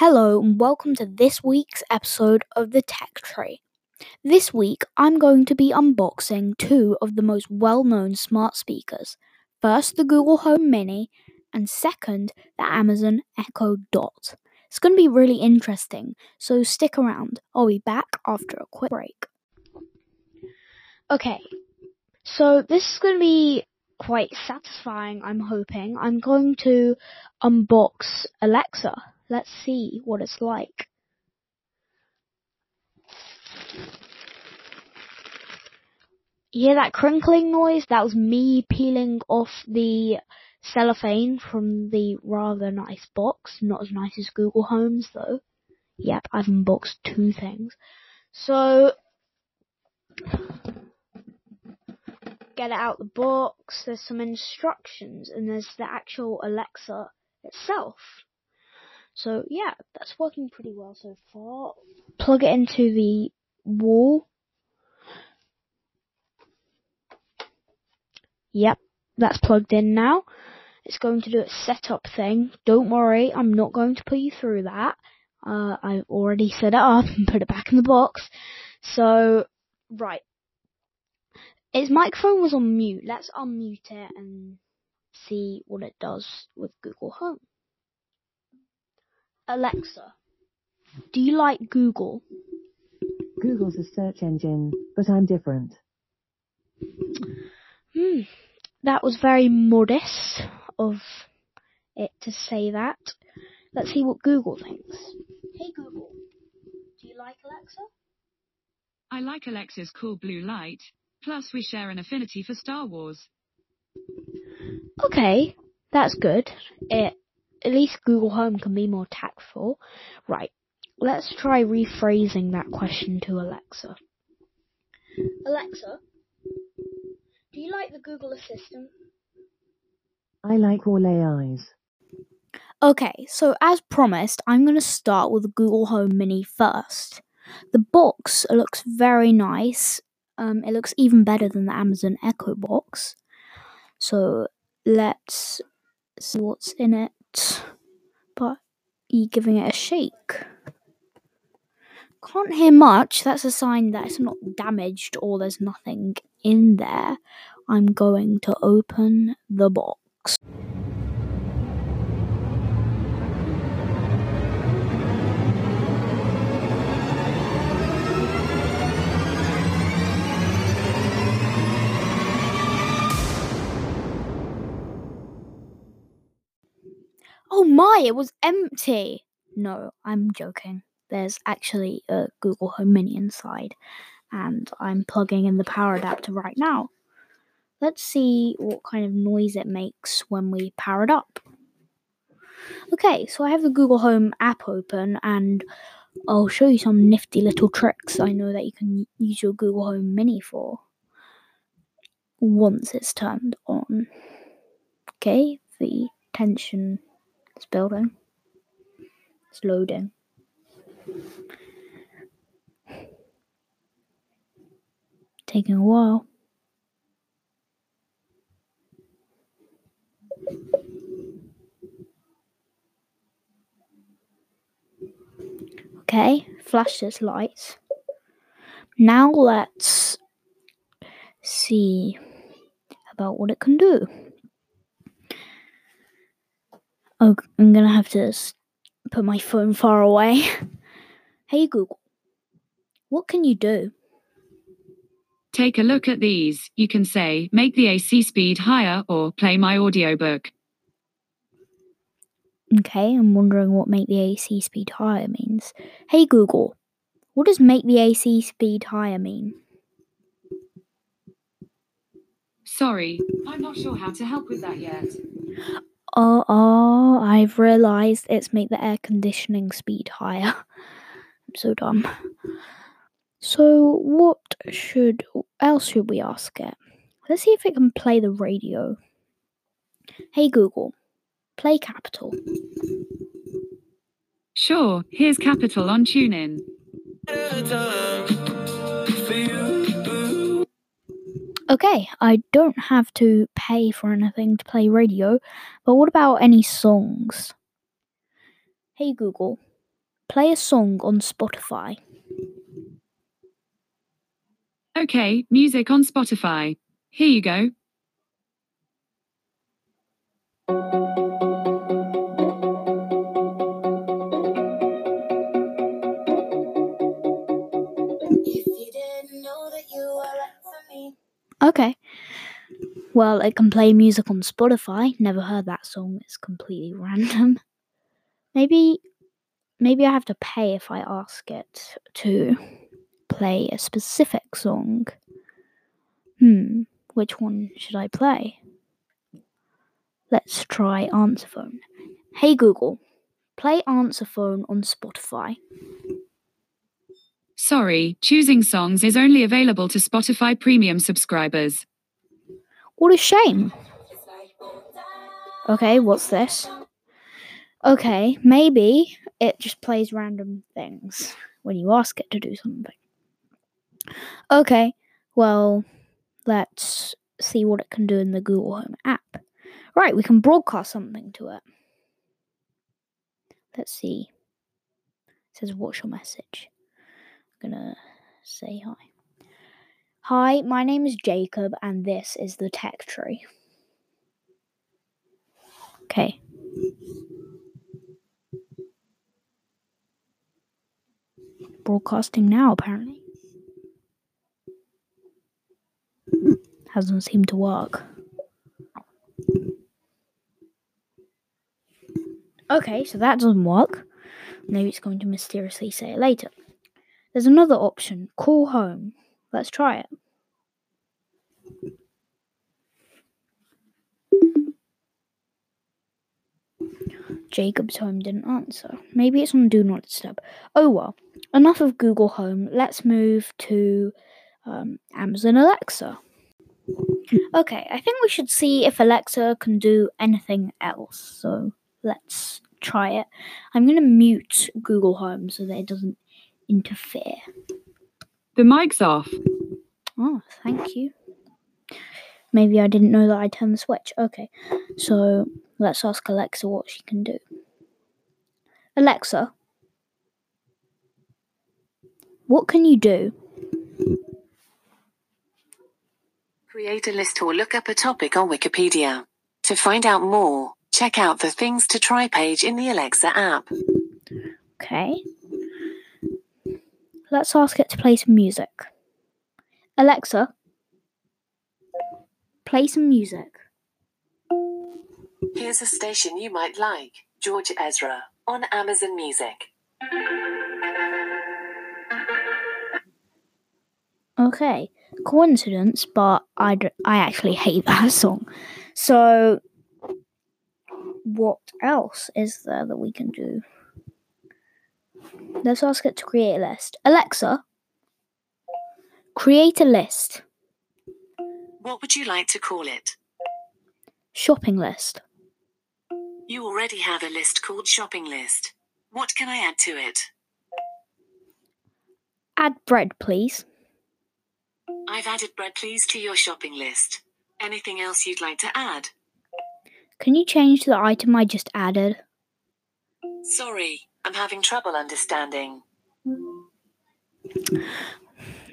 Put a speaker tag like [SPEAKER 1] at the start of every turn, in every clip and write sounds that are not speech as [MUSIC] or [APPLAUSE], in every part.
[SPEAKER 1] Hello, and welcome to this week's episode of the Tech Tree. This week, I'm going to be unboxing two of the most well known smart speakers. First, the Google Home Mini, and second, the Amazon Echo Dot. It's going to be really interesting, so stick around. I'll be back after a quick break. Okay, so this is going to be quite satisfying, I'm hoping. I'm going to unbox Alexa. Let's see what it's like. You hear that crinkling noise? That was me peeling off the cellophane from the rather nice box. Not as nice as Google Home's though. Yep, I've unboxed two things. So, get it out the box, there's some instructions, and there's the actual Alexa itself. So yeah, that's working pretty well so far. Plug it into the wall. Yep, that's plugged in now. It's going to do its setup thing. Don't worry, I'm not going to put you through that. Uh, I've already set it up and [LAUGHS] put it back in the box. So, right. Its microphone was on mute. Let's unmute it and see what it does with Google Home. Alexa, do you like Google?
[SPEAKER 2] Google's a search engine, but I'm different.
[SPEAKER 1] Hmm, that was very modest of it to say that. Let's see what Google thinks. Hey Google, do you like Alexa?
[SPEAKER 3] I like Alexa's cool blue light. Plus, we share an affinity for Star Wars.
[SPEAKER 1] Okay, that's good. It at least Google Home can be more tactful. Right, let's try rephrasing that question to Alexa. Alexa, do you like the Google Assistant?
[SPEAKER 2] I like all AIs.
[SPEAKER 1] Okay, so as promised, I'm going to start with the Google Home Mini first. The box looks very nice. Um, it looks even better than the Amazon Echo box. So let's see what's in it by giving it a shake. Can't hear much. That's a sign that it's not damaged or there's nothing in there. I'm going to open the box. Oh my, it was empty. No, I'm joking. There's actually a Google Home Mini inside, and I'm plugging in the power adapter right now. Let's see what kind of noise it makes when we power it up. Okay, so I have the Google Home app open and I'll show you some nifty little tricks I know that you can use your Google Home Mini for once it's turned on. Okay, the tension is building. It's loading. Taking a while. Okay, flash this light. Now let's see about what it can do. Oh, I'm gonna have to put my phone far away. [LAUGHS] hey Google, what can you do?
[SPEAKER 3] Take a look at these. You can say, make the AC speed higher or play my audiobook.
[SPEAKER 1] Okay, I'm wondering what make the AC speed higher means. Hey Google, what does make the AC speed higher mean?
[SPEAKER 3] Sorry, I'm not sure how to help with that yet.
[SPEAKER 1] Oh, oh, I've realised it's make the air conditioning speed higher. I'm so dumb. So, what should else should we ask it? Let's see if it can play the radio. Hey Google, play Capital.
[SPEAKER 3] Sure, here's Capital on TuneIn.
[SPEAKER 1] Okay, I don't have to pay for anything to play radio, but what about any songs? Hey Google, Play a song on Spotify.
[SPEAKER 3] Okay, music on Spotify. Here you go.
[SPEAKER 4] If
[SPEAKER 1] Well, it can play music on Spotify. Never heard that song. It's completely [LAUGHS] random. Maybe maybe I have to pay if I ask it to play a specific song. Hmm, which one should I play? Let's try answer phone. Hey Google, play answer phone on Spotify.
[SPEAKER 3] Sorry, choosing songs is only available to Spotify Premium subscribers.
[SPEAKER 1] What a shame. Okay, what's this? Okay, maybe it just plays random things when you ask it to do something. Okay, well, let's see what it can do in the Google Home app. Right, we can broadcast something to it. Let's see. It says, What's your message? I'm gonna say hi. Hi, my name is Jacob, and this is the tech tree. Okay. Broadcasting now, apparently. Hasn't seemed to work. Okay, so that doesn't work. Maybe it's going to mysteriously say it later. There's another option call home. Let's try it. Jacob's home didn't answer. Maybe it's on Do Not Disturb. Oh well. Enough of Google Home. Let's move to um, Amazon Alexa. Okay, I think we should see if Alexa can do anything else. So let's try it. I'm going to mute Google Home so that it doesn't interfere.
[SPEAKER 3] The mic's off.
[SPEAKER 1] Oh, thank you. Maybe I didn't know that I turned the switch. Okay, so let's ask Alexa what she can do. Alexa, what can you do?
[SPEAKER 5] Create a list or look up a topic on Wikipedia. To find out more, check out the Things to Try page in the Alexa app.
[SPEAKER 1] Okay. Let's ask it to play some music. Alexa, play some music.
[SPEAKER 5] Here's a station you might like George Ezra on Amazon Music.
[SPEAKER 1] Okay, coincidence, but I, d- I actually hate [LAUGHS] that song. So, what else is there that we can do? Let's ask it to create a list. Alexa, create a list.
[SPEAKER 5] What would you like to call it?
[SPEAKER 1] Shopping list.
[SPEAKER 5] You already have a list called Shopping List. What can I add to it?
[SPEAKER 1] Add bread, please.
[SPEAKER 5] I've added bread please to your shopping list. Anything else you'd like to add?
[SPEAKER 1] Can you change the item I just added?
[SPEAKER 5] Sorry, I'm having trouble understanding.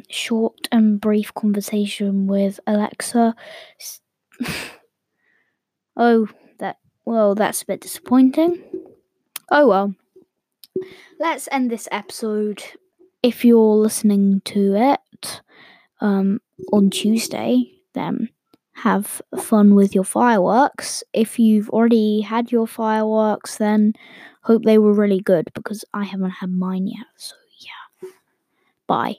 [SPEAKER 1] Short and brief conversation with Alexa. [LAUGHS] Oh, that well, that's a bit disappointing. Oh well. Let's end this episode. If you're listening to it um, on Tuesday, then have fun with your fireworks. If you've already had your fireworks, then hope they were really good because I haven't had mine yet. So yeah. Bye.